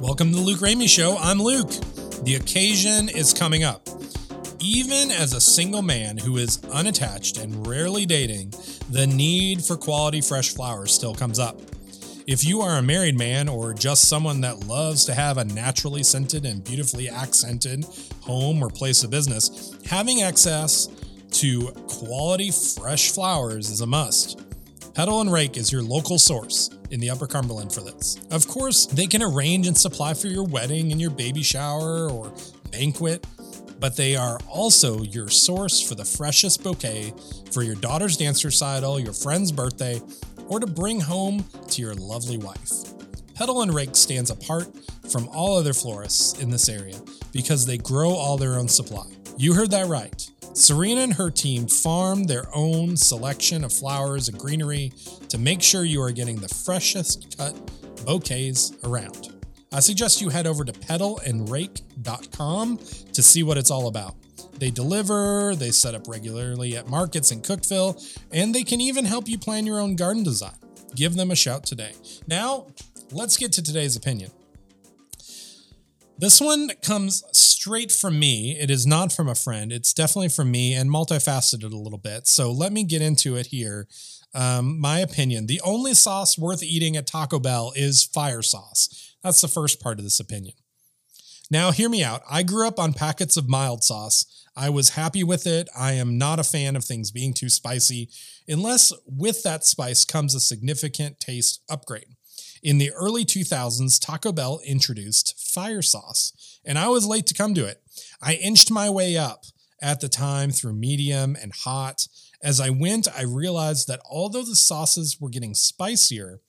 Welcome to the Luke Ramey Show. I'm Luke. The occasion is coming up. Even as a single man who is unattached and rarely dating, the need for quality fresh flowers still comes up. If you are a married man or just someone that loves to have a naturally scented and beautifully accented home or place of business, having access to quality fresh flowers is a must. Petal and Rake is your local source in the Upper Cumberland for this. Of course, they can arrange and supply for your wedding and your baby shower or banquet, but they are also your source for the freshest bouquet for your daughter's dance recital, your friend's birthday, or to bring home to your lovely wife. Petal and Rake stands apart from all other florists in this area because they grow all their own supply. You heard that right. Serena and her team farm their own selection of flowers and greenery to make sure you are getting the freshest cut bouquets around. I suggest you head over to petalandrake.com to see what it's all about. They deliver, they set up regularly at markets in Cookeville, and they can even help you plan your own garden design. Give them a shout today. Now, let's get to today's opinion. This one comes straight from me. It is not from a friend. It's definitely from me and multifaceted a little bit. So let me get into it here. Um, my opinion the only sauce worth eating at Taco Bell is fire sauce. That's the first part of this opinion. Now, hear me out. I grew up on packets of mild sauce. I was happy with it. I am not a fan of things being too spicy, unless with that spice comes a significant taste upgrade. In the early 2000s, Taco Bell introduced fire sauce, and I was late to come to it. I inched my way up at the time through medium and hot. As I went, I realized that although the sauces were getting spicier,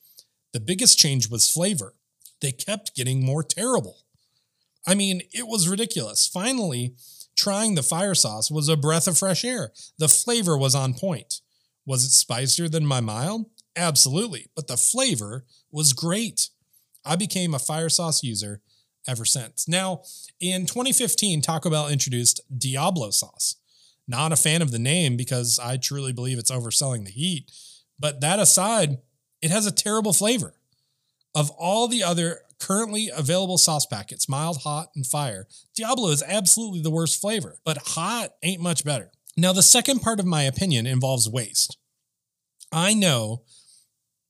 the biggest change was flavor. They kept getting more terrible. I mean, it was ridiculous. Finally, trying the fire sauce was a breath of fresh air. The flavor was on point. Was it spicier than my mild? Absolutely, but the flavor was great. I became a fire sauce user ever since. Now, in 2015, Taco Bell introduced Diablo sauce. Not a fan of the name because I truly believe it's overselling the heat, but that aside, it has a terrible flavor. Of all the other currently available sauce packets, mild, hot, and fire, Diablo is absolutely the worst flavor, but hot ain't much better. Now, the second part of my opinion involves waste. I know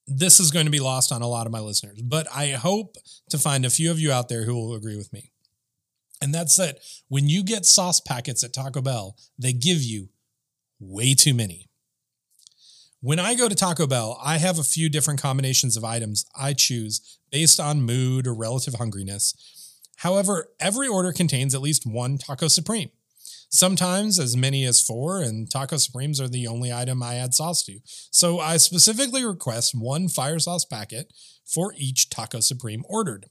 this is going to be lost on a lot of my listeners, but I hope to find a few of you out there who will agree with me. And that's that when you get sauce packets at Taco Bell, they give you way too many. When I go to Taco Bell, I have a few different combinations of items I choose based on mood or relative hungriness. However, every order contains at least one Taco Supreme. Sometimes as many as four, and taco supremes are the only item I add sauce to. So I specifically request one fire sauce packet for each taco supreme ordered.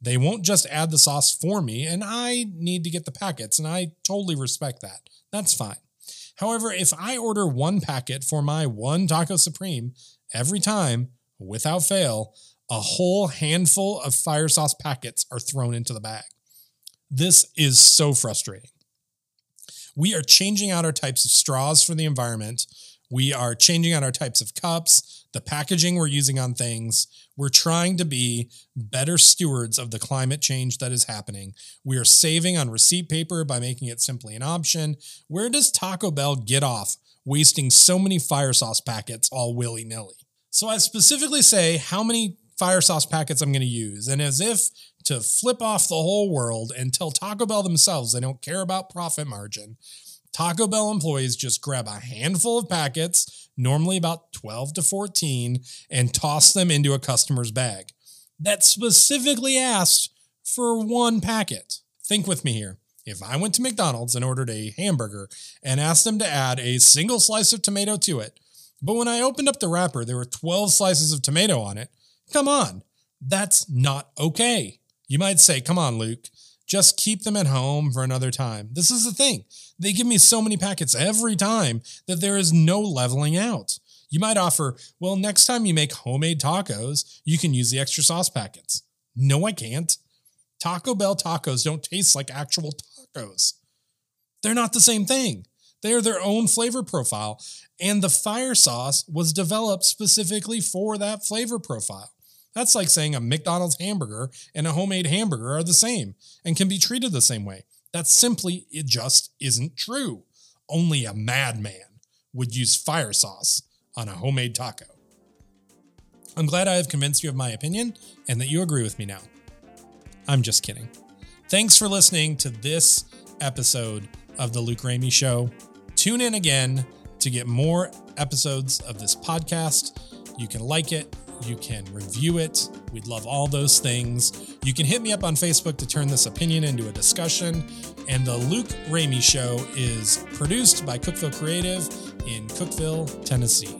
They won't just add the sauce for me, and I need to get the packets, and I totally respect that. That's fine. However, if I order one packet for my one taco supreme every time, without fail, a whole handful of fire sauce packets are thrown into the bag. This is so frustrating. We are changing out our types of straws for the environment. We are changing out our types of cups, the packaging we're using on things. We're trying to be better stewards of the climate change that is happening. We are saving on receipt paper by making it simply an option. Where does Taco Bell get off wasting so many fire sauce packets all willy nilly? So I specifically say how many fire sauce packets I'm going to use. And as if to flip off the whole world and tell Taco Bell themselves they don't care about profit margin, Taco Bell employees just grab a handful of packets, normally about 12 to 14, and toss them into a customer's bag that specifically asked for one packet. Think with me here. If I went to McDonald's and ordered a hamburger and asked them to add a single slice of tomato to it, but when I opened up the wrapper, there were 12 slices of tomato on it, Come on, that's not okay. You might say, Come on, Luke, just keep them at home for another time. This is the thing. They give me so many packets every time that there is no leveling out. You might offer, Well, next time you make homemade tacos, you can use the extra sauce packets. No, I can't. Taco Bell tacos don't taste like actual tacos. They're not the same thing. They are their own flavor profile, and the fire sauce was developed specifically for that flavor profile. That's like saying a McDonald's hamburger and a homemade hamburger are the same and can be treated the same way. That simply, it just isn't true. Only a madman would use fire sauce on a homemade taco. I'm glad I have convinced you of my opinion and that you agree with me now. I'm just kidding. Thanks for listening to this episode of The Luke Ramey Show. Tune in again to get more episodes of this podcast. You can like it, you can review it. We'd love all those things. You can hit me up on Facebook to turn this opinion into a discussion. And The Luke Ramey Show is produced by Cookeville Creative in Cookeville, Tennessee.